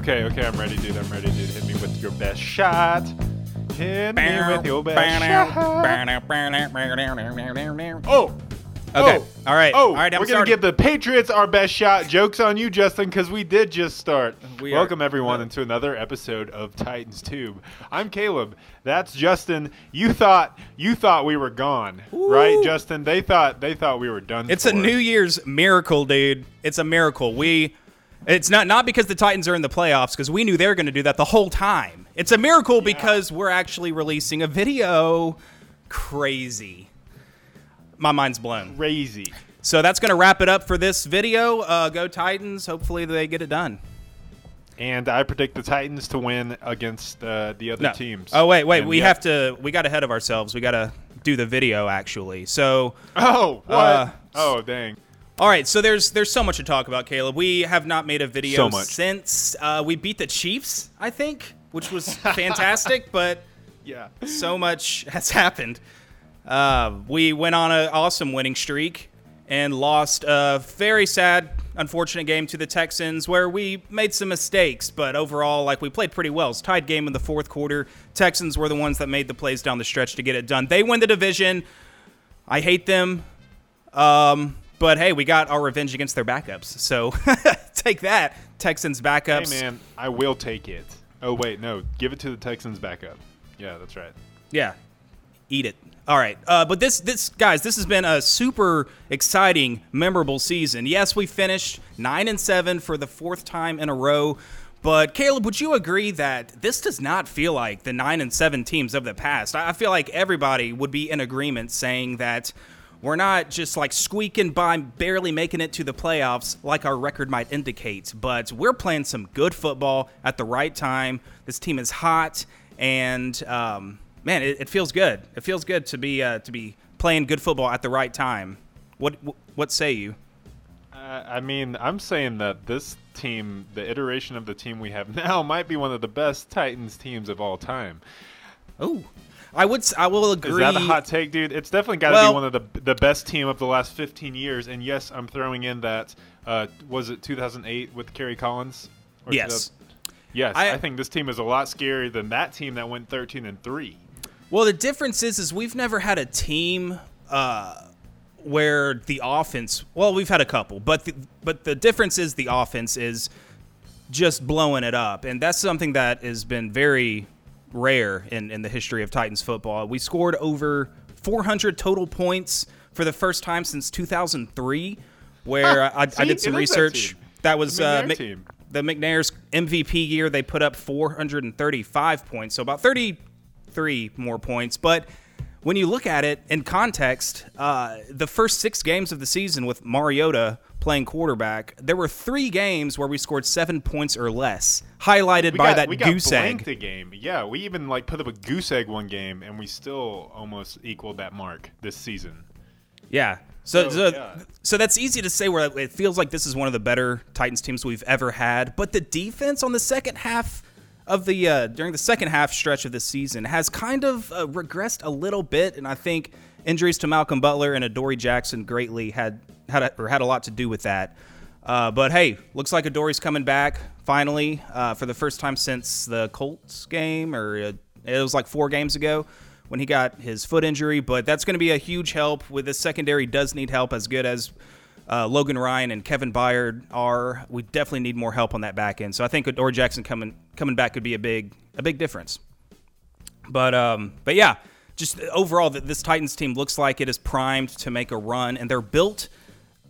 Okay, okay, I'm ready, dude. I'm ready, dude. Hit me with your best shot. Hit me with your best shot. Oh. Okay. Oh. All right. Oh, All right. I'm we're gonna give the Patriots our best shot. Jokes on you, Justin, because we did just start. We are- Welcome everyone into another episode of Titans Tube. I'm Caleb. That's Justin. You thought you thought we were gone, right, Justin? They thought they thought we were done. It's a. New Year's miracle, dude. It's a miracle. We. It's not not because the Titans are in the playoffs because we knew they were going to do that the whole time. It's a miracle because we're actually releasing a video. Crazy. My mind's blown. crazy. So that's going to wrap it up for this video. Uh, go Titans. Hopefully they get it done. And I predict the Titans to win against uh, the other No. teams. Oh wait, wait. And we yeah. have to. We got ahead of ourselves. We got to do the video actually. So Oh, what? Uh, oh, dang. All right, so there's there's so much to talk about, Caleb. We have not made a video So since uh, we beat the Chiefs, I think, which was fantastic, but Yeah. so much has happened. Uh, we went on an awesome winning streak and lost a very sad, unfortunate game to the Texans where we made some mistakes, but overall, like we played pretty well. It's tied game in the fourth quarter. Texans were the ones that made the plays down the stretch to get it done. They win the division. I hate them. Um, but hey, we got our revenge against their backups. So take that, Texans backups. Hey, man, I will take it. Oh, wait, no. Give it to the Texans backup. Yeah, that's right. Yeah, eat it. All right, uh, but this, this, guys, this has been a super exciting, memorable season. Yes, we finished nine and seven for the fourth time in a row. But Caleb, would you agree that this does not feel like the nine and seven teams of the past? I feel like everybody would be in agreement saying that we're not just like squeaking by, barely making it to the playoffs like our record might indicate, but we're playing some good football at the right time. This team is hot, and um, man, it, it feels good. It feels good to be uh, to be playing good football at the right time. What what say you? Uh, I mean, I'm saying that this team, the iteration of the team we have now, might be one of the best Titans teams of all time. Oh, I would I will agree. Is that a hot take, dude? It's definitely got to Well- be one of the the best team of the last 15 years. And yes, I'm throwing in that. Uh, was it 2008 with Kerry Collins? Or Yes. Yes, I, I- think this team is a lot scarier than that team that went 13 and three. Well, the difference is, is we've never had a team uh, where the offense. Well, we've had a couple, but the, but the difference is the offense is just blowing it up, and that's something that has been very rare in in the history of Titans football. We scored over 400 total points for the first time since 2003, where I, I See, did some is that research. That was The uh, McNair Mc- team. the McNair's MVP year. They put up 435 points, so about 33 more points. But when you look at it in context, uh, the first six games of the season with Mariota playing quarterback, there were three games where we scored seven points or less, highlighted We by got, that we goose blanked egg. a game. Yeah, we even like put up a goose egg one game, and we still almost equaled that mark this season. Yeah. So, So, so, yeah. so that's easy to say where it feels like this is one of the better Titans teams we've ever had. But the defense on the second half of the uh, during the second half stretch of the season has kind of uh, regressed a little bit, and I think injuries to Malcolm Butler and Adoree Jackson greatly had had a, or had a lot to do with that. Uh, but hey, looks like Adoree's coming back finally uh, for the first time since the Colts game, or uh, it was like four games ago when he got his foot injury. But that's going to be a huge help. With the secondary does need help as good as uh, Logan Ryan and Kevin Byard are. We definitely need more help on that back end. So I think Adoree Jackson coming coming back could be a big a big difference. But um, but yeah, just overall, this Titans team looks like it is primed to make a run, and they're built.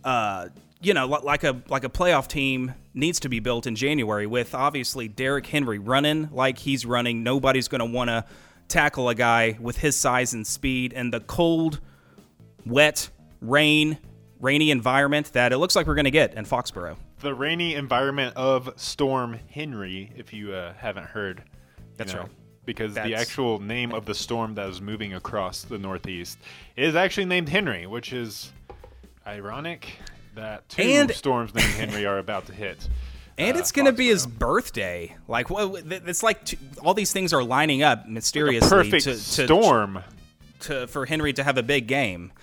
Uh, you know, like a like a playoff team needs to be built in January with obviously Derrick Henry running like he's running. Nobody's going to want to tackle a guy with his size and speed and the cold, wet, rain, rainy environment that it looks like we're going to get in Foxborough. The rainy environment of Storm Henry, if you uh, haven't heard. That's know, right. Because the actual name of the storm that is moving across the Northeast is actually named Henry, which is ironic that two And- storms named Henry are about to hit. And uh, it's going to be his birthday. Like, well, it's like t- all these things are lining up mysteriously perfect to, to, storm. to for Henry to have a big game.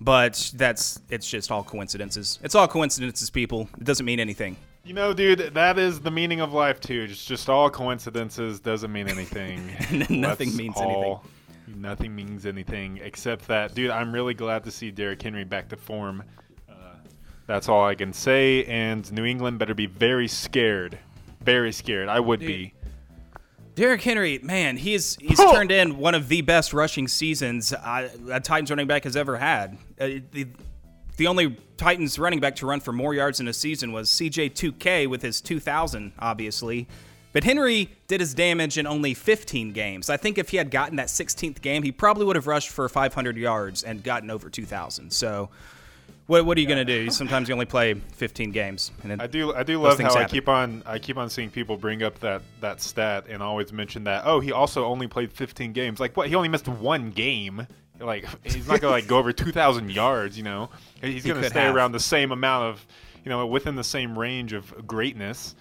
But that's it's just all coincidences. It's all coincidences, people. It doesn't mean anything. You know, dude, that is the meaning of life too. It's just all coincidences. Doesn't mean anything. Nothing Let's means all- Nothing means anything except that, dude. I'm really glad to see Derrick Henry back to form. Uh, that's all I can say. And New England better be very scared, very scared. I would be. Derrick Henry, man, he's he's Huh. turned in one of the best rushing seasons uh, a Titans running back has ever had. Uh, the, the only Titans running back to run for more yards in a season was CJ2K with his 2,000, obviously. But Henry did his damage in only 15 games. I think if he had gotten that 16th game, he probably would have rushed for 500 yards and gotten over 2,000. So, what, what are you going to do? Sometimes you only play 15 games. And I do. I do love how I keep on. I keep on seeing people bring up that that stat and always mention that. Oh, he also only played 15 games. Like what? He only missed one game. Like he's not gonna like go over 2,000 yards. You know, he's He gonna could stay have. around the same amount of, you know, within the same range of greatness.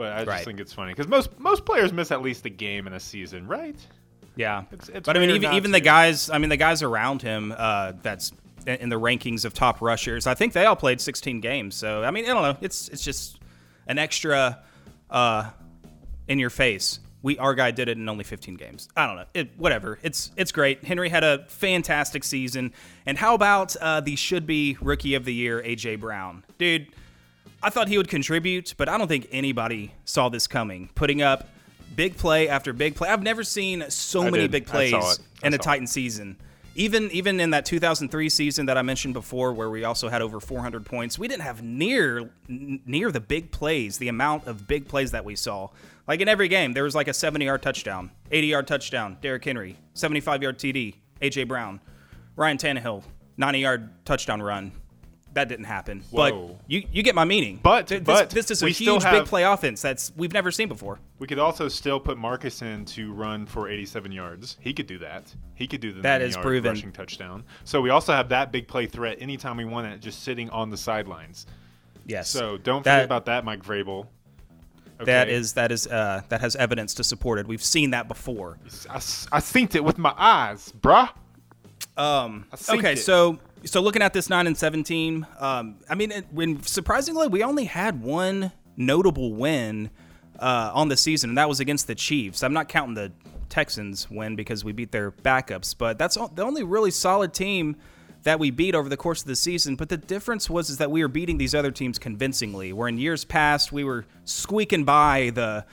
But I just Right. think it's funny because most most players miss at least a game in a season, right? Yeah, It's- it's but I mean, even even the guys, I mean, the guys around him, uh, that's in in the rankings of top rushers. I think they all played 16 games. So I mean, I don't know. It's it's just an extra uh, in your face. We our guy did it in only 15 games. I don't know. It whatever. It's it's great. Henry had a fantastic season. And how about uh, the should be rookie of the year AJ Brown, dude? I thought he would contribute, but I don't think anybody saw this coming. Putting up big play after big play. I've never seen so I many did. big plays saw it. I in a saw it. Titan season. Even even in that 2003 season that I mentioned before, where we also had over 400 points, we didn't have near n- near the big plays, the amount of big plays that we saw. Like in every game, there was like a 70 yard touchdown, 80 yard touchdown, Derrick Henry, 75 yard TD, AJ Brown, Ryan Tannehill, 90 yard touchdown run. That didn't happen. Whoa. But you you get my meaning. But- this, but this is a huge big play offense that's we've never seen before. We could also still put Marcus in to run for 87 yards. He could do that. He could do the That 90 is proven. rushing touchdown. So we also have that big play threat anytime we want it, just sitting on the sidelines. Yes. So don't That- forget about that, Mike Vrabel. That Okay? is that is uh, that has evidence to support it. We've seen that before. I, I synced it with my eyes, bruh. Um, I okay, it. so so looking at this nine and seventeen, um, I mean, it, when surprisingly we only had one notable win uh, on the season, and that was against the Chiefs. I'm not counting the Texans win because we beat their backups, but that's the only really solid team that we beat over the course of the season. But the difference was is that we were beating these other teams convincingly. Where in years past we were squeaking by the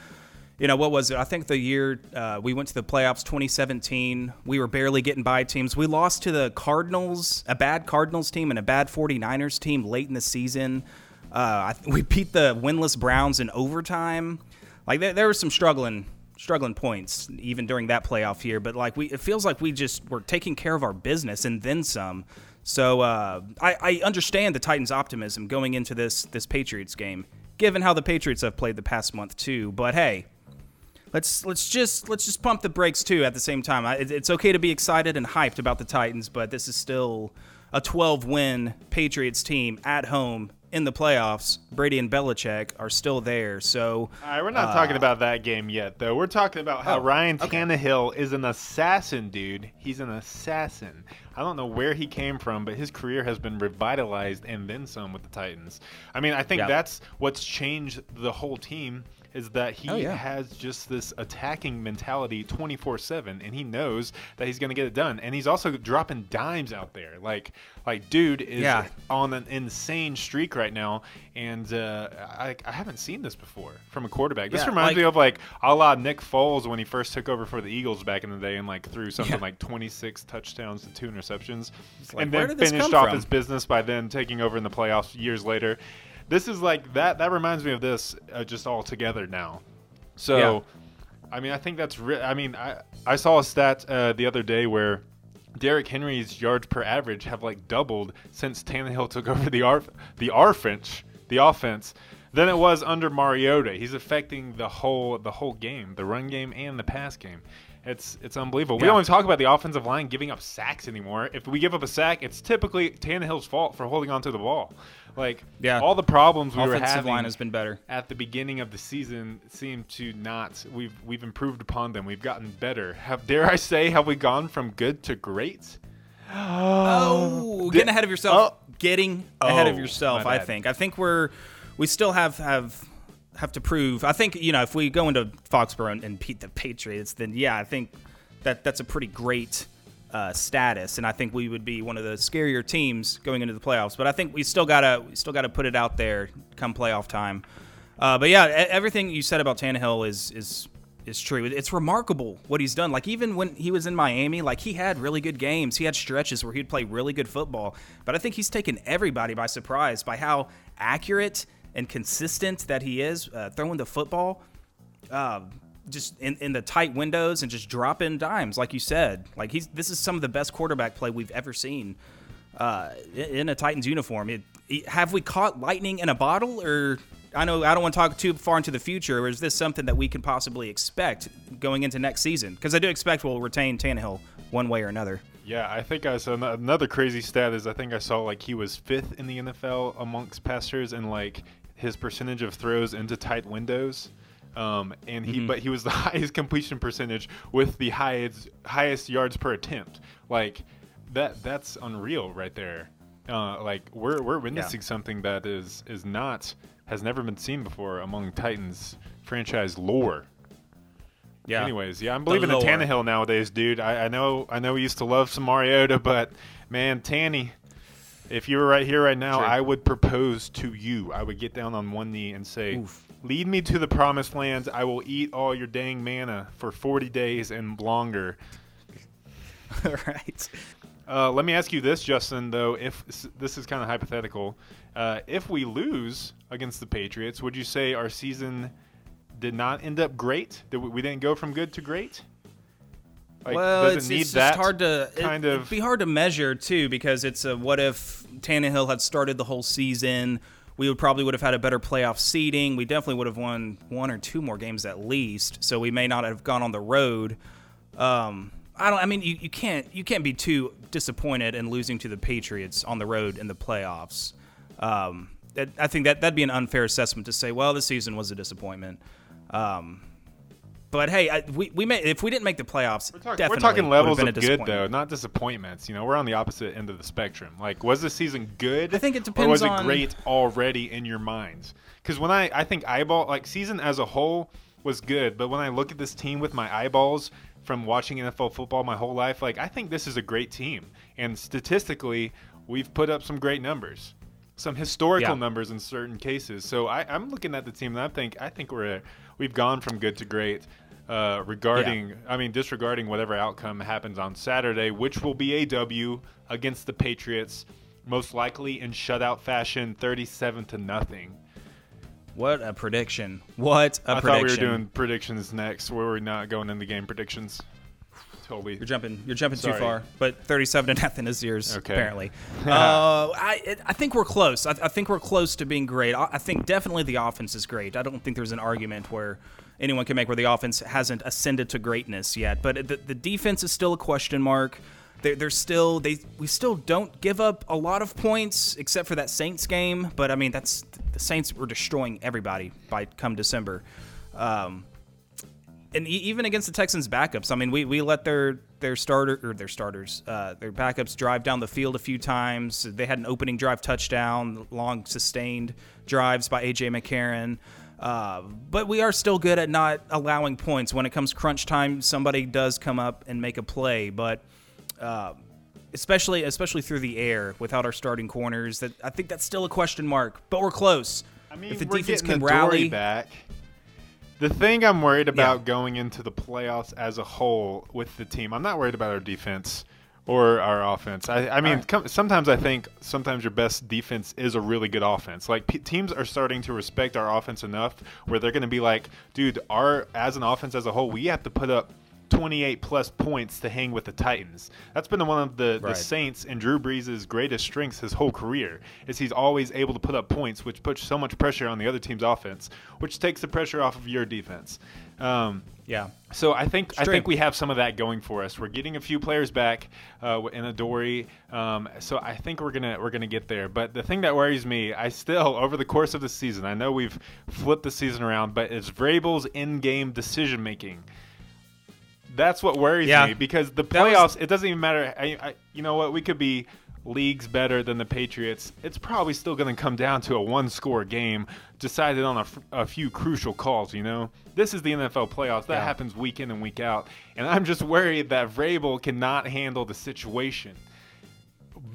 you know what was it? I think the year uh, we went to the playoffs, 2017, we were barely getting by teams. We lost to the Cardinals, a bad Cardinals team and a bad 49ers team late in the season. Uh, th- we beat the winless Browns in overtime. Like there, there were some struggling, struggling points even during that playoff year. But like we, it feels like we just were taking care of our business and then some. So uh, I, I understand the Titans' optimism going into this this Patriots game, given how the Patriots have played the past month too. But hey, let's let's just let's just pump the brakes too at the same time. I, it's okay to be excited and hyped about the Titans, but this is still a 12 win Patriots team at home in the playoffs. Brady and Belichick are still there, so All right, we're not talking about that game yet, though. We're talking about how Uh, Oh, Ryan okay. Tannehill is an assassin, dude. He's an assassin. I don't know where he came from, but his career has been revitalized and then some with the Titans. I mean, I think Yeah. that's what's changed the whole team is that he Oh, yeah. has just this attacking mentality 24/7 and he knows that he's going to get it done. And he's also dropping dimes out there. Like like dude is Yeah. on an insane streak right now and uh, I, I haven't seen this before from a quarterback. This Yeah, reminds like- me of like a la Nick Foles when he first took over for the Eagles back in the day and like threw something like 26 touchdowns and two interceptions, like, and then finished off from? his business by then taking over in the playoffs years later. This is like that. That reminds me of this uh, just all together now. So, Yeah. I mean, I think that's. Re- I mean, I I saw a stat uh, the other day where. Derrick Henry's yards per average have like doubled since Tannehill took over the Arf- the offense, the offense, than it was under Mariota. He's affecting the whole the whole game, the run game and the pass game. It's it's unbelievable. We don't even talk about the offensive line giving up sacks anymore. If we give up a sack, it's typically Tannehill's fault for holding on to the ball. Like Yeah. all the problems we were offensive having line has been better. at the beginning of the season seem to not we've we've improved upon them. We've gotten better. Have dare I say have we gone from good to great? Oh, getting ahead of yourself. oh. Getting ahead of Oh, yourself. I think. I think we're we still have have have to prove. I think you know if we go into Foxborough and, and beat the Patriots, then yeah, I think that that's a pretty great uh, status, and I think we would be one of the scarier teams going into the playoffs. But I think we still gotta we still gotta put it out there come playoff time. Uh, but yeah, everything you said about Tannehill is is is true. It's remarkable what he's done. Like even when he was in Miami, like he had really good games. He had stretches where he'd play really good football. But I think he's taken everybody by surprise by how accurate and consistent that he is uh, throwing the football. Uh, just in, in the tight windows and just dropping dimes, like you said. Like he's this is some of the best quarterback play we've ever seen uh, in a Titans uniform. It, it, have we caught lightning in a bottle, or I know I don't want to talk too far into the future. Or is this something that we can possibly expect going into next season? Because I do expect we'll retain Tannehill one way or another. Yeah, I think I saw another crazy stat is I think I saw like he was fifth in the NFL amongst passers and like his percentage of throws into tight windows. Um, and he, mm-hmm. but he was the highest completion percentage with the highest highest yards per attempt. Like that, that's unreal right there. Uh, like we're we're witnessing yeah. something that is is not has never been seen before among Titans franchise lore. Yeah. Anyways, yeah, I'm believing in Tannehill nowadays, dude. I, I know I know we used to love some Mariota, but man, Tanny, if you were right here right now, I would propose to you. I would get down on one knee and say, Oof. "Lead me to the promised lands. I will eat all your dang manna for 40 days and longer." All right. Uh, let me ask you this, Justin. Though, if this is kind of hypothetical, uh, if we lose against the Patriots, would you say our season did not end up great? Did we, we didn't go from good to great? Like, well, it's, it it's just hard to kind it, of it'd be hard to measure too because it's a what if Tannehill had started the whole season. We would probably would have had a better playoff seeding. We definitely would have won one or two more games at least. So we may not have gone on the road. Um, I don't. I mean, you, you can't you can't be too disappointed in losing to the Patriots on the road in the playoffs. Um, that, I think that that'd be an unfair assessment to say, well, the season was a disappointment. Um, but hey, I, we, we may if we didn't make the playoffs, we're, talk, we're talking levels of good though, not disappointments. You know, we're on the opposite end of the spectrum. Like, was the season good? I think it depends. Or was on... it great already in your minds? Because when I I think eyeball like season as a whole was good, but when I look at this team with my eyeballs from watching NFL football my whole life, like I think this is a great team, and statistically, we've put up some great numbers some historical yeah. numbers in certain cases. So I, am looking at the team and I think I think we're we've gone from good to great. Uh, regarding, yeah. I mean, disregarding whatever outcome happens on Saturday, which will be a W against the Patriots, most likely in shutout fashion, 37 to nothing. What a prediction! What a I prediction! I thought we were doing predictions next. Where we're not going into game predictions totally. You're jumping. You're jumping Sorry. too far. But 37 to nothing is yours. Okay. Apparently. uh, I it, I think we're close. I, I, think we're close to being great. I, I, think definitely the offense is great. I don't think there's an argument where anyone can make where the offense hasn't ascended to greatness yet. But the, the defense is still a question mark. They're, they're still they we still don't give up a lot of points except for that Saints game. But I mean that's the Saints were destroying everybody by come December. Um, and even against the Texans backups, I mean, we, we let their their starter or their starters, uh, their backups drive down the field a few times. They had an opening drive touchdown, long sustained drives by AJ McCarron. Uh, but we are still good at not allowing points when it comes crunch time. Somebody does come up and make a play, but uh, especially especially through the air without our starting corners, that I think that's still a question mark. But we're close. I mean, if the defense can the rally back the thing I'm worried about yeah. going into the playoffs as a whole with the team, I'm not worried about our defense or our offense. I, I mean, right. com- sometimes I think sometimes your best defense is a really good offense. Like p- teams are starting to respect our offense enough where they're going to be like, dude, our as an offense as a whole, we have to put up 28 plus points to hang with the Titans. That's been one of the, right. the Saints and Drew Brees' greatest strengths his whole career. Is he's always able to put up points, which puts so much pressure on the other team's offense, which takes the pressure off of your defense. Um, yeah. So I think I think we have some of that going for us. We're getting a few players back uh, in Adoree'. Um, so I think we're gonna we're gonna get there. But the thing that worries me, I still over the course of the season, I know we've flipped the season around, but it's Vrabel's in-game decision making. That's what worries yeah. me because the playoffs. Was, it doesn't even matter. I, I, you know what? We could be leagues better than the Patriots, it's probably still going to come down to a one-score game decided on a, f- a few crucial calls. You know, this is the NFL playoffs. That Yeah. happens week in and week out, and I'm just worried that Vrabel cannot handle the situation.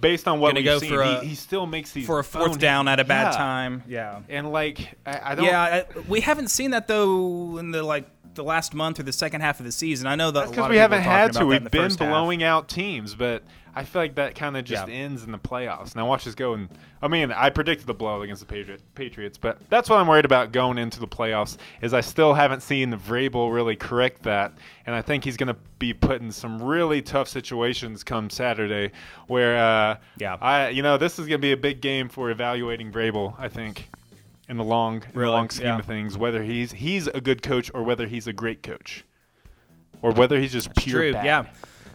Based on what we've go seen, for a- he, he still makes these for a fourth down at a bad Yeah. time. Yeah. And like, I, I don't. Yeah, I, we haven't seen that though in the like the last month or the second half of the season. I know that because we of haven't had to. We've been first half. blowing out teams, but I feel like that kind of just Yeah. ends in the playoffs. Now watch this go. And I mean, I predicted the blow against the Patriot, Patriots, but that's what I'm worried about going into the playoffs. Is I still haven't seen Vrabel really correct that, and I think he's going to be put in some really tough situations come Saturday, where uh, Yeah. I you know this is going to be a big game for evaluating Vrabel. I think. In the long, in the long scheme Yeah. of things, whether he's he's a good coach or whether he's a great coach, or whether he's just pure True. bad. Yeah.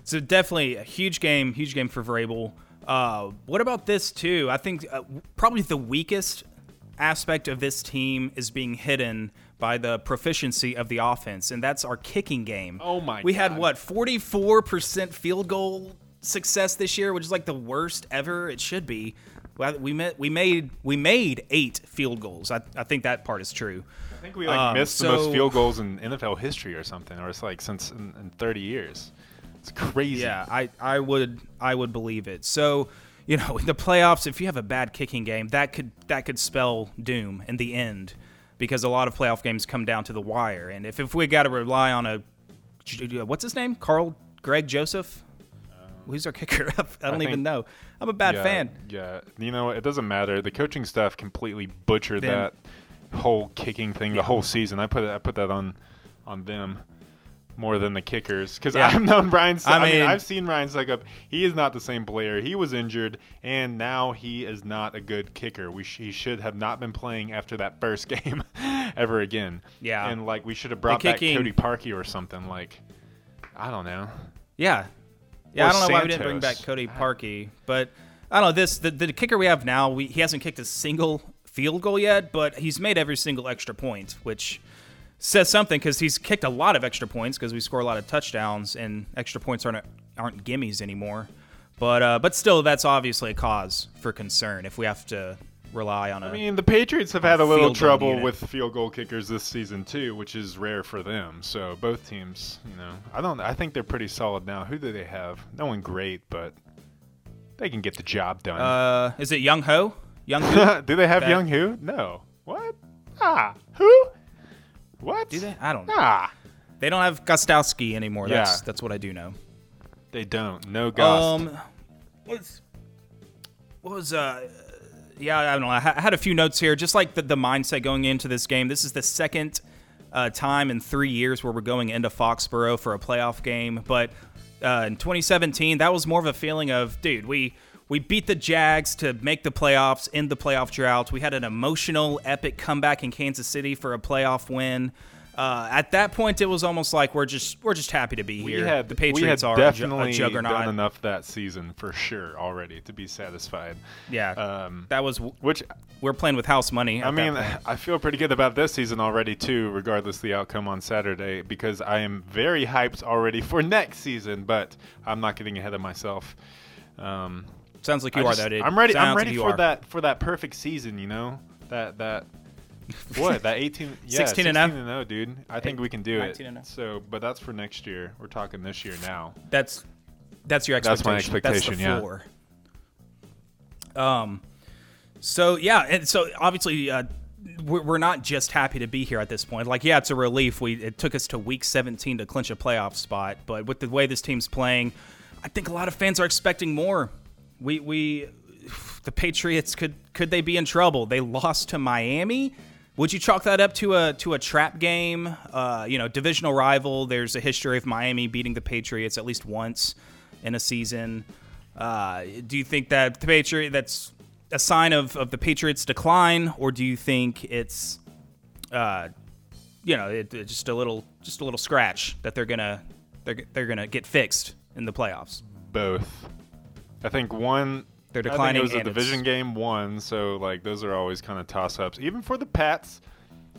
So definitely a huge game, huge game for Vrabel. Uh, what about this too? I think uh, probably the weakest aspect of this team is being hidden by the proficiency of the offense, and that's our kicking game. Oh my We had what forty-four percent field goal success this year, which is like the worst ever. It should be. Well, We made we made we made eight field goals. I, I think that part is true. I think we like Um, missed the most field goals in NFL history or something, or it's like since in, in 30 years. It's crazy. Yeah, I, I would I would believe it. So, you know, in the playoffs, if you have a bad kicking game, that could that could spell doom in the end, because a lot of playoff games come down to the wire. And if, if we got to rely on a what's his name, Carl Greg Joseph, who's our kicker? I don't I even know. I'm a bad yeah, fan. Yeah, you know it doesn't matter. The coaching staff completely butchered Them. that whole kicking thing the whole season. I put I put that on on them more than the kickers because Yeah. I've known Ryan. I I, mean, mean- I've seen Ryan Succop. He is not the same player. He was injured, and now he is not a good kicker. We sh- he should have not been playing after that first game ever again. Yeah. and like we should have brought back kicking- Cody Parkey or something. Like I don't know. Yeah, yeah. I don't know why we didn't bring back Cody Parkey, but I don't know this. The, the kicker we have now, we, he hasn't kicked a single field goal yet, but he's made every single extra point, which says something because he's kicked a lot of extra points because we score a lot of touchdowns and extra points aren't aren't gimmies anymore. But uh, but still, that's obviously a cause for concern if we have to rely on a. I mean, the Patriots have had a little trouble unit. with field goal kickers this season too, which is rare for them. So both teams, you know, I don't. I think they're pretty solid now. Who do they have? No one great, but they can get the job done. uh, is it Young Ho? Young Ho? do they have that- Young Who? No. What? Ah, who? What? Do they? I don't know. Ah, They don't have Gostkowski anymore. That's Yeah. that's what I do know. they don't. No Gost. Um, what's what was uh, yeah, I don't know. I had a few notes here, just like the, the mindset going into this game. This is the second uh, time in three years where we're going into Foxborough for a playoff game, but uh, in 2017, that was more of a feeling of, dude, we. We beat the Jags to make the playoffs, end the playoff drought. We had an emotional, epic comeback in Kansas City for a playoff win. Uh, at that point, it was almost like we're just we're just happy to be we here. had the Patriots we had are definitely a juggernaut. done enough that season for sure already to be satisfied. Yeah, Um, that was which we're playing with house money. I mean. I feel pretty good about this season already too, regardless of the outcome on Saturday, because I am very hyped already for next season. But I'm not getting ahead of myself. Um, sounds like you I are just- dude. I'm ready. Sounds I'm ready you for are. that for that perfect season. You know that that what that 18 yeah, 16 and 16 0? and 0, dude. I think we can do 19 it. and 0. So, but that's for next year. We're talking this year now. That's that's your expectation That's expectation. my expectation, That's yeah. the floor. Um. So yeah, and so obviously. Uh, we're we're not just happy to be here at this point. Like, yeah, it's a relief. We it took us to week 17 to clinch a playoff spot, but with the way this team's playing, I think a lot of fans are expecting more. We we the Patriots could could they be in trouble? They lost to Miami. Would you chalk that up to a to a trap game? Uh, you know, divisional rival. There's a history of Miami beating the Patriots at least once in a season. Uh, do you think that the Patriot that's a sign of, of the Patriots' decline, or do you think it's, uh, you know, it, just a little just a little scratch that they're gonna they're, they're gonna get fixed in the playoffs? Both. I think one. They're I think it was a division game one, so like those are always kind of toss ups. Even for the Pats.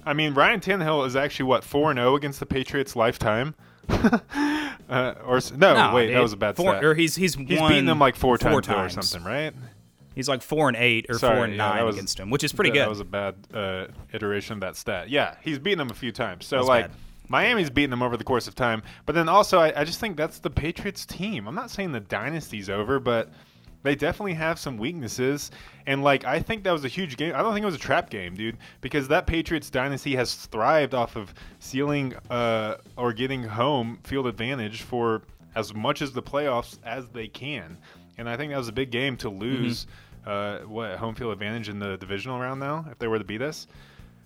I mean, Ryan Tannehill is actually what four and zero against the Patriots lifetime. uh, or no, No, wait, dude. that was a bad Four, stat. Or he's he's He's beaten them like four, four times, or something, right? He's like four and eight or Sorry, four and yeah, nine was- against him, which is pretty that, good. That was a bad uh, iteration of that stat. Yeah, he's beaten them a few times. So That's like bad. Miami's beaten them over the course of time. But then also, I, I just think that's the Patriots team. I'm not saying the dynasty's over, but they definitely have some weaknesses. And like I think that was a huge game. I don't think it was a trap game, dude, because that Patriots dynasty has thrived off of sealing uh, or getting home field advantage for as much as the playoffs as they can. And I think that was a big game to lose uh, what home field advantage in the divisional round now if they were to beat us.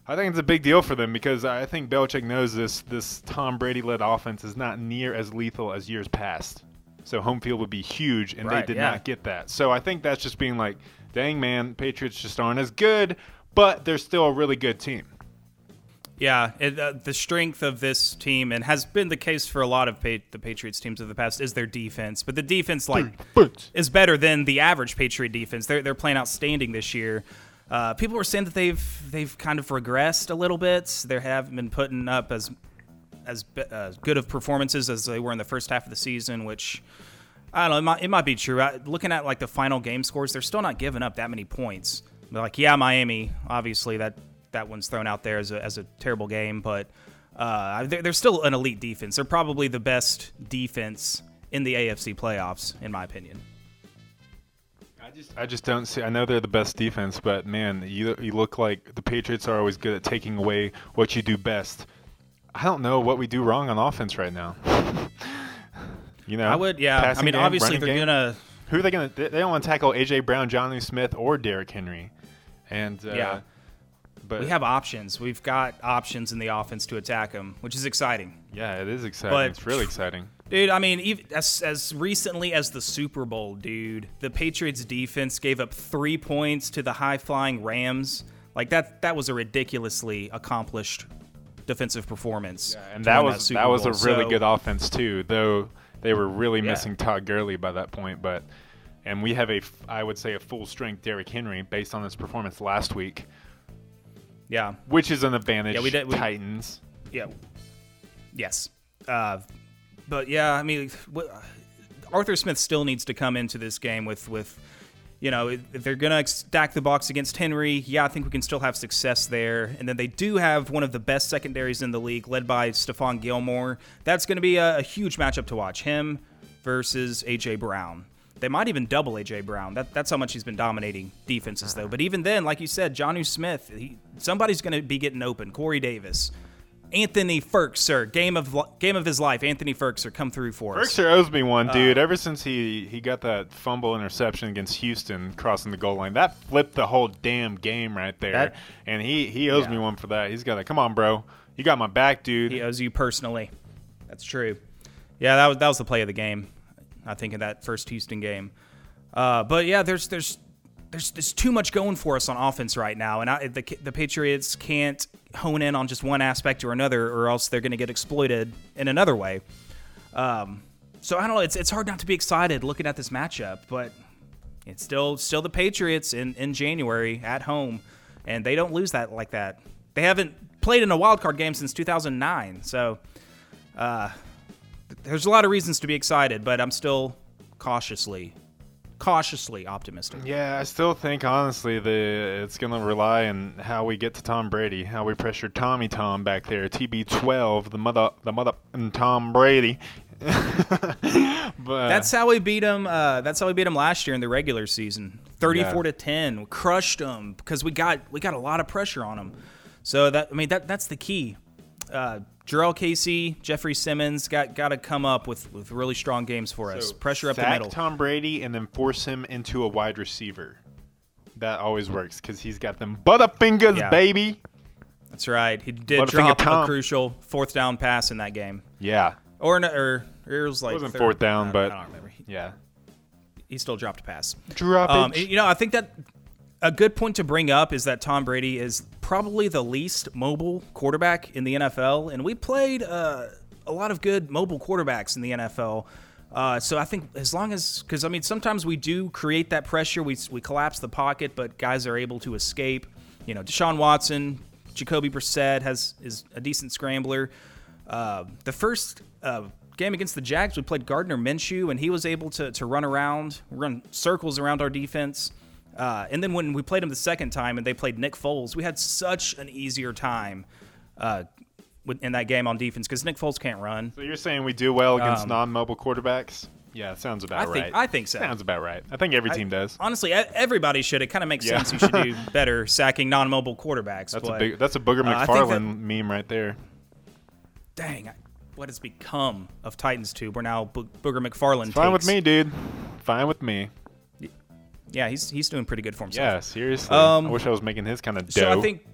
I think it's a big deal for them because I think Belichick knows this. This Tom Brady led offense is not near as lethal as years past. So home field would be huge, and Right, they did yeah. not get that. So I think that's just being like, dang man, Patriots just aren't as good, but they're still a really good team. Yeah, it, uh, the strength of this team, and has been the case for a lot of pa- the Patriots teams of the past, is their defense. But the defense, like, is better than the average Patriot defense. They're they're playing outstanding this year. Uh, people were saying that they've they've kind of regressed a little bit. They haven't been putting up as as uh, good of performances as they were in the first half of the season, which I don't know. It might, it might be true. I, looking at like the final game scores, they're still not giving up that many points. Like, yeah, Miami, obviously that that one's thrown out there as a, as a terrible game, but uh, they're, they're still an elite defense. They're probably the best defense in the AFC playoffs, in my opinion. I just, I just don't see. I know they're the best defense, but man, you you look like the Patriots are always good at taking away what you do best. I don't know what we do wrong on offense right now. you know, I would, yeah. I mean, game, obviously they're game. gonna. Who are they gonna? They they don't want to tackle AJ Brown, Johnny Smith, or Derrick Henry. And uh, Yeah. but We have options. We've got options in the offense to attack them, which is exciting. yeah, it is exciting. But- it's really exciting. Dude, I mean, even as, as recently as the Super Bowl, dude, the Patriots defense gave up three points to the high flying Rams. Like that, that was a ridiculously accomplished defensive performance. And that was Super that was a really So, good offense too, though they were really Yeah. missing Todd Gurley by that point. But and we have a I would say, a full strength Derrick Henry based on his performance last week, Yeah, which is an advantage. Yeah, we did- we- Titans. yeah, yes. Uh, but yeah, I mean, Arthur Smith still needs to come into this game with with. You know, if they're going to stack the box against Henry, yeah, I think we can still have success there. And then they do have one of the best secondaries in the league, led by Stephon Gilmore. That's going to be a, a huge matchup to watch. Him versus A.J. Brown. They might even double A.J. Brown. That, that's how much he's been dominating defenses, though. But even then, like you said, Jonnu Smith, he, somebody's going to be getting open. Corey Davis. Anthony Firkser, game of game of his life. Anthony Firkser, come through for us. Firkser owes me one, Uh, dude. Ever since he he got that fumble interception against Houston crossing the goal line, that flipped the whole damn game right there. That- and he he owes me one for that. He's got to come on, bro. You got my back, dude. He owes you personally. That's true. Yeah, that was that was the play of the game. I think in that first Houston game. Uh, but yeah, there's there's there's there's too much going for us on offense right now, and I, the the Patriots can't hone in on just one aspect or another, or else they're going to get exploited in another way. Um, so I don't know. It's it's hard not to be excited looking at this matchup, but it's still still the Patriots in, in January at home, and they don't lose that like that. They haven't played in a wild card game since 2009, so uh, there's a lot of reasons to be excited, but I'm still cautiously cautiously optimistic. Yeah, I still think honestly the it's gonna rely on how we get to Tom Brady, how we pressure Tommy Tom back there, TB12, the mother, the mother, and Tom Brady. but That's how we beat him. Uh, that's how we beat him last year in the regular season, 34 Yeah. to 10. We crushed them because we got we got a lot of pressure on them. So that I mean that that's the key. Uh, Jurrell Casey, Jeffrey Simmons got got to come up with with really strong games for us. So pressure up the middle. Tom Brady and then force him into a wide receiver. That always works because he's got them butterfingers, Yeah. baby. That's right. He did drop a crucial fourth down pass in that game, Yeah, or or, or it was like it wasn't third- fourth down, I- but I don't remember. He, yeah, he still dropped a pass. drop Um, you know, I think that a good point to bring up is that Tom Brady is probably the least mobile quarterback in the NFL, and we played uh, a lot of good mobile quarterbacks in the NFL. Uh, so I think as long as, because I mean, sometimes we do create that pressure, we we collapse the pocket, but guys are able to escape. You know, Deshaun Watson, Jacoby Brissett has is a decent scrambler. Uh, the first uh, game against the Jags, we played Gardner Minshew, and he was able to, to run around, run circles around our defense. Uh, and then when we played him the second time and they played Nick Foles, we had such an easier time uh, in that game on defense because Nick Foles can't run. So you're saying we do well against um, non-mobile quarterbacks? Yeah, sounds about I think, right. I think so. Sounds about right. I think every team does. Honestly, everybody should. It kind of makes yeah. sense. You should do better sacking non-mobile quarterbacks. That's but, a big. That's a Booger uh, McFarland meme right there. Dang, what has become of Titans Tube? We're now Bo- Booger McFarland. It's fine with me, dude. Fine with me. Yeah, he's he's doing pretty good for himself. Yeah, seriously. Um, I wish I was making his kind of dough. So I think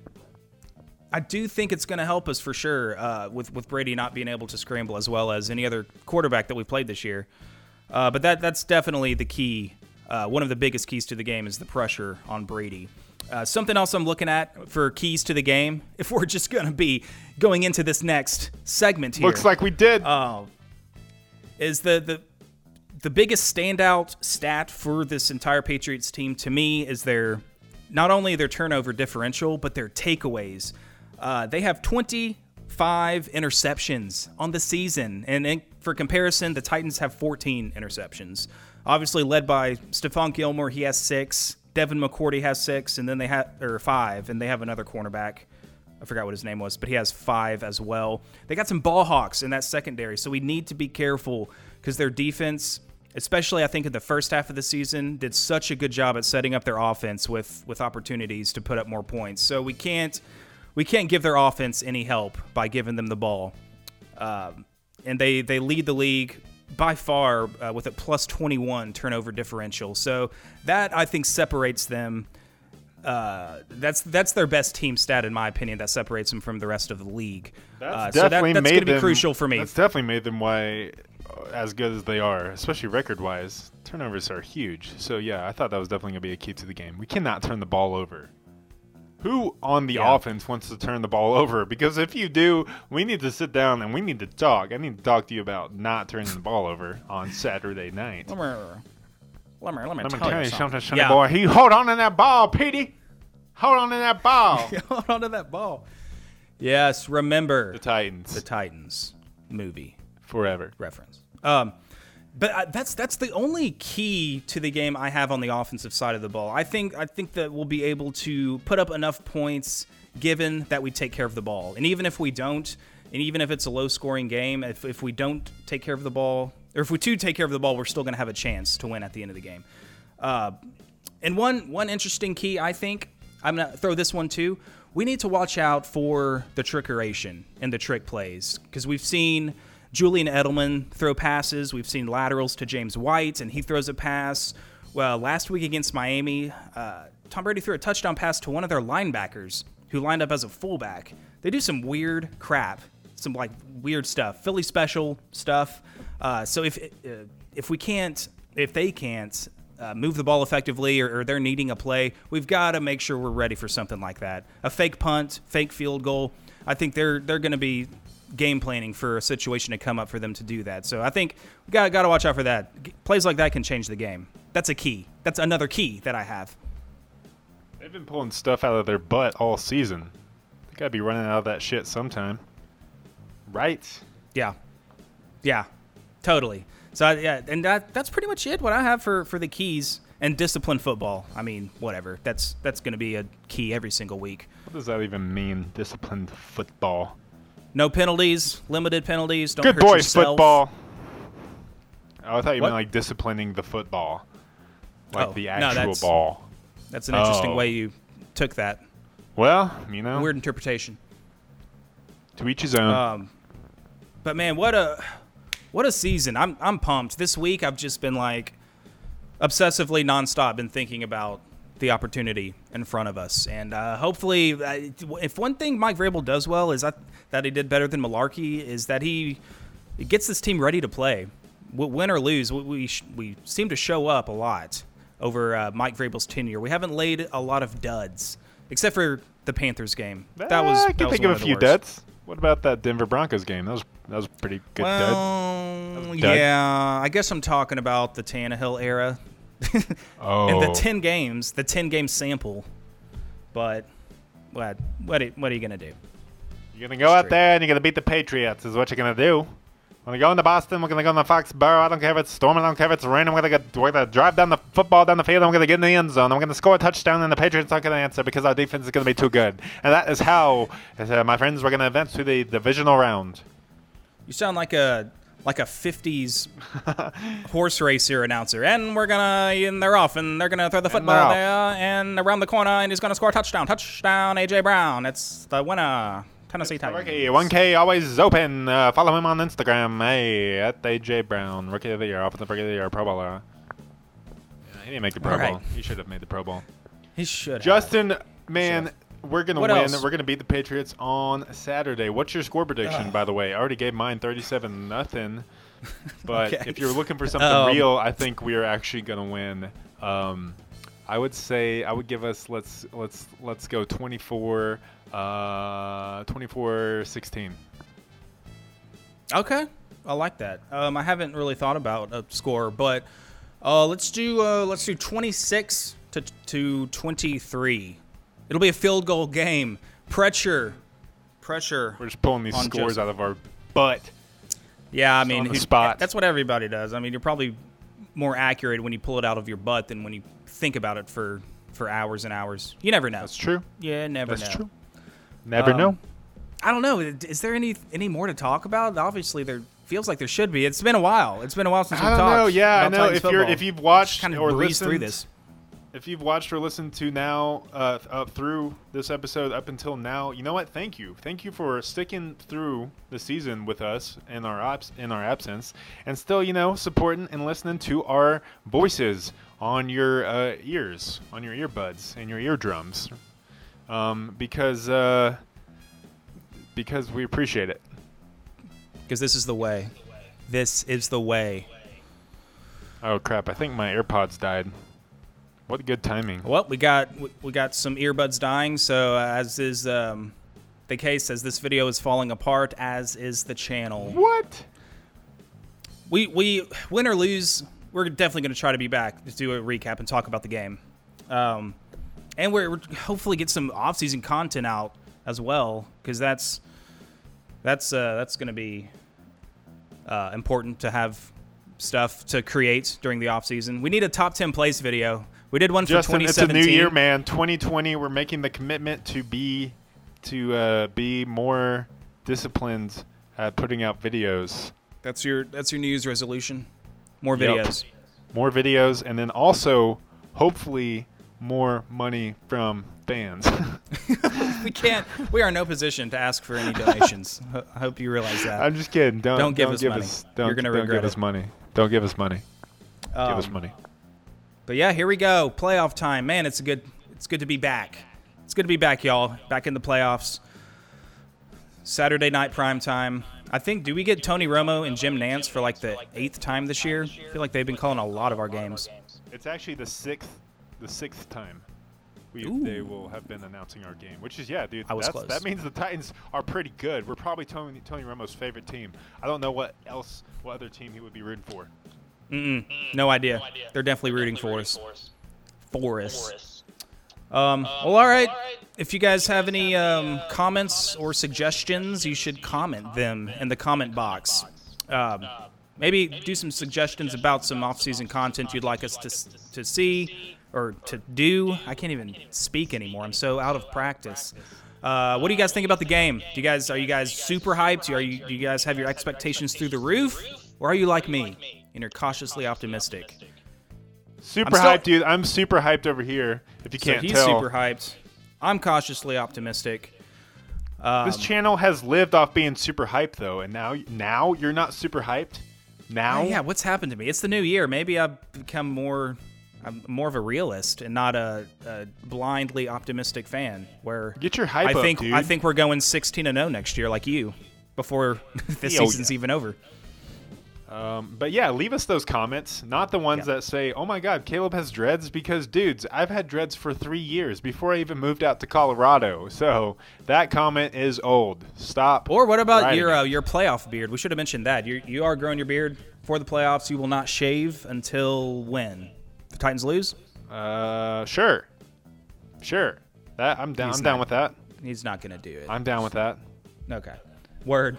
I do think it's going to help us for sure uh, with with Brady not being able to scramble as well as any other quarterback that we played this year. Uh, but that that's definitely the key. Uh, one of the biggest keys to the game is the pressure on Brady. Uh, something else I'm looking at for keys to the game, if we're just going to be going into this next segment here. Looks like we did. Uh, is the, the the biggest standout stat for this entire Patriots team to me is their not only their turnover differential, but their takeaways. Uh, they have 25 interceptions on the season. And in, for comparison, the Titans have 14 interceptions. Obviously, led by Stephon Gilmore, he has six. Devin McCourty has six, and then they have or five, and they have another cornerback. I forgot what his name was, but he has five as well. They got some ball hawks in that secondary, so we need to be careful because their defense, especially I think in the first half of the season, did such a good job at setting up their offense with with opportunities to put up more points. So we can't we can't give their offense any help by giving them the ball. Um, and they they lead the league by far uh, with a plus 21 turnover differential. So that I think separates them. Uh, that's that's their best team stat in my opinion. That separates them from the rest of the league. That's uh, definitely so that, that's made be them, crucial for me. That's definitely made them why as good as they are, especially record wise. Turnovers are huge. So yeah, I thought that was definitely gonna be a key to the game. We cannot turn the ball over who on the yeah. offense wants to turn the ball over? Because if you do, we need to sit down and we need to talk. I need to talk to you about not turning the ball over on Saturday night. Let me, let me, let me, let me tell, tell you something, something yeah. boy. He hold on to that ball, Petey. Hold on to that ball. hold on to that ball. Yes, remember the Titans. The Titans movie forever reference. Um, but uh, that's that's the only key to the game I have on the offensive side of the ball. I think I think that we'll be able to put up enough points given that we take care of the ball. And even if we don't, and even if it's a low scoring game, if, if we don't take care of the ball, or if we do take care of the ball, we're still going to have a chance to win at the end of the game. Uh, and one one interesting key, I think, I'm going to throw this one too. We need to watch out for the trickeration and the trick plays because we've seen Julian Edelman throw passes. We've seen laterals to James White, and he throws a pass. Well, last week against Miami, uh, Tom Brady threw a touchdown pass to one of their linebackers who lined up as a fullback. They do some weird crap, some like weird stuff, Philly special stuff. Uh, so if uh, if we can't, if they can't uh, move the ball effectively, or, or they're needing a play, we've got to make sure we're ready for something like that. A fake punt, fake field goal. I think they're they're going to be game planning for a situation to come up for them to do that. So I think we got got to watch out for that. Plays like that can change the game. That's a key. That's another key that I have. They've been pulling stuff out of their butt all season. They got to be running out of that shit sometime. Right? Yeah. Yeah. Totally. So yeah, and that that's pretty much it what I have for for the keys and disciplined football. I mean, whatever. That's that's going to be a key every single week. What does that even mean? Disciplined football. No penalties, limited penalties. Don't Good boy, yourself. football. Oh, I thought you What? meant like disciplining the football, like Oh, the no, actual that's- ball. That's an interesting Oh. way you took that. Well, you know, Weird interpretation. to each his own. Um, but man, what a what a season! I'm I'm pumped. This week I've just been like obsessively nonstop been thinking about the opportunity in front of us, and uh, hopefully, uh, if one thing Mike Vrabel does well is that that he did better than Mularkey is that he, gets this team ready to play, win or lose. We we, we seem to show up a lot over uh, Mike Vrabel's tenure. We haven't laid a lot of duds, except for the Panthers game. That was Ah, I can think of a few worst. duds. What about that Denver Broncos game? That was that was a pretty good dud. Well, was dud. yeah, I guess I'm talking about the Tannehill era Oh, and the ten games, the ten game sample. But what what are, what are you gonna do? You're gonna go out Straight. there and you're gonna beat the Patriots. Is what you're gonna do. We're gonna go into Boston. We're gonna go into Foxborough. I don't care if it's storming. I don't care if it's raining. We're gonna get, we're gonna drive down the football down the field. and We're gonna get in the end zone. And we're gonna score a touchdown. And the Patriots aren't gonna answer because our defense is gonna be too good. And that is how, uh, my friends, we're gonna advance to the divisional round. You sound like a like a 50s horse racer announcer. And we're gonna and they're off and they're gonna throw the football off. there and around the corner and he's gonna score a touchdown. Touchdown, AJ Brown. It's the winner. Tennessee Titans. Rookie, 1K always open. Uh, follow him on Instagram. Hey, at AJ Brown, Rookie of the Year, Offensive Rookie of the Year, Pro Bowler. Yeah, he didn't make the Pro All right. Bowl. He should have made the Pro Bowl. He should. have. Justin, man, we're gonna What win. else? We're gonna beat the Patriots on Saturday. What's your score prediction, by the way? I already gave mine, thirty-seven nothing. But Okay. if you're looking for something Um, real, I think we are actually gonna win. Um, I would say I would give us let's let's let's go 24 uh 24 16. Okay, I like that. Um, I haven't really thought about a score, but uh, let's do uh, let's do 26 to to 23. It'll be a field goal game. Pressure, pressure. We're just pulling these On scores Justin. out of our butt. Yeah, I mean, who- spot. That's what everybody does. I mean, you're probably more accurate when you pull it out of your butt than when you think about it for for hours and hours. You never know. That's true. Yeah, never That's know. true. Never Um, know. I don't know. Is there any any more to talk about? Obviously, there feels like there should be. It's been a while. It's been a while since we've don't talked. know. Yeah, I know. If you're if you've watched kind of or listened through this. If you've watched or listened to now uh, up through this episode up until now, you know what? Thank you, thank you for sticking through the season with us in our abs- in our absence, and still, you know, supporting and listening to our voices on your uh, ears, on your earbuds and your eardrums, um, because uh, because we appreciate it. because this is the way. This is the way. Oh crap! I think my AirPods died. What good timing. Well, we got we- got some earbuds dying. So uh, as is um, the case, as this video is falling apart, as is the channel. What? We we win or lose, we're definitely going to try to be back to do a recap and talk about the game, um, and we're, we're hopefully get some off-season content out as well because that's that's uh, that's going to be uh, important to have stuff to create during the off-season. We need a top ten plays video. We did one for Justin, it's a new year, man. 2020. We're making the commitment to be to uh, be more disciplined at putting out videos, That's your that's your New Year's resolution. More Yep. videos. more videos, and then also hopefully more money from fans. We can't. We are in no position to ask for any donations. I hope you realize that. I'm just kidding. Don't Don't give don't us give money. us don't, You're gonna don't regret give us money. Don't give us money. give us Um, money. But yeah, here we go. Playoff time. Man, it's a good it's good to be back. It's good to be back, y'all. Back in the playoffs. Saturday night prime time. I think do we get Tony Romo and Jim Nantz for like the eighth time this year? I feel like they've been calling a lot of our games. It's actually the sixth the sixth time. We, they will have been announcing our game, which is yeah, dude. I was close. That means the Titans are pretty good. We're probably Tony Tony Romo's favorite team. I don't know what else, what other team he would be rooting for. Mm-mm. No idea. They're definitely rooting for us. For us. Um, well, all right. If you guys have any um, comments or suggestions, you should comment them in the comment box. Um, maybe do some suggestions about some off-season content you'd like us to to see or to do. I can't even speak anymore. I'm so out of practice. Uh, what do you guys think about the game? Do you guys are you guys super hyped? Are you do you guys have your expectations through the roof, or are you like me and you're cautiously optimistic? Super hyped, dude. I'm super hyped over here. If you can't he's tell, super hyped. I'm cautiously optimistic. this um, channel has lived off being super hyped though, and now now you're not super hyped. Now, Oh, yeah, what's happened to me? It's the new year. Maybe I've become more, I'm more of a realist and not a, a blindly optimistic fan. Where Get your hype I up, think dude. I think we're going 16 and 0 next year, like you, before this Oh, season's yeah. even over. Um, but yeah, leave us those comments, not the ones Yeah. that say, "Oh my God, Caleb has dreads." Because dudes, I've had dreads for three years before I even moved out to Colorado. So that comment is old. Stop. Or what about your uh, your playoff beard? We should have mentioned that. You you are growing your beard for the playoffs. You will not shave until when? The Titans lose. Uh, sure, sure. That I'm down. He's I'm down not. with that. He's not going to do it. I'm down with that. Okay. Word.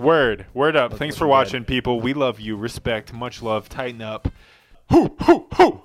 Word. Word up. Thanks for watching, good. people. We love you. Respect. Much love. Titan up. Hoo, hoo, hoo.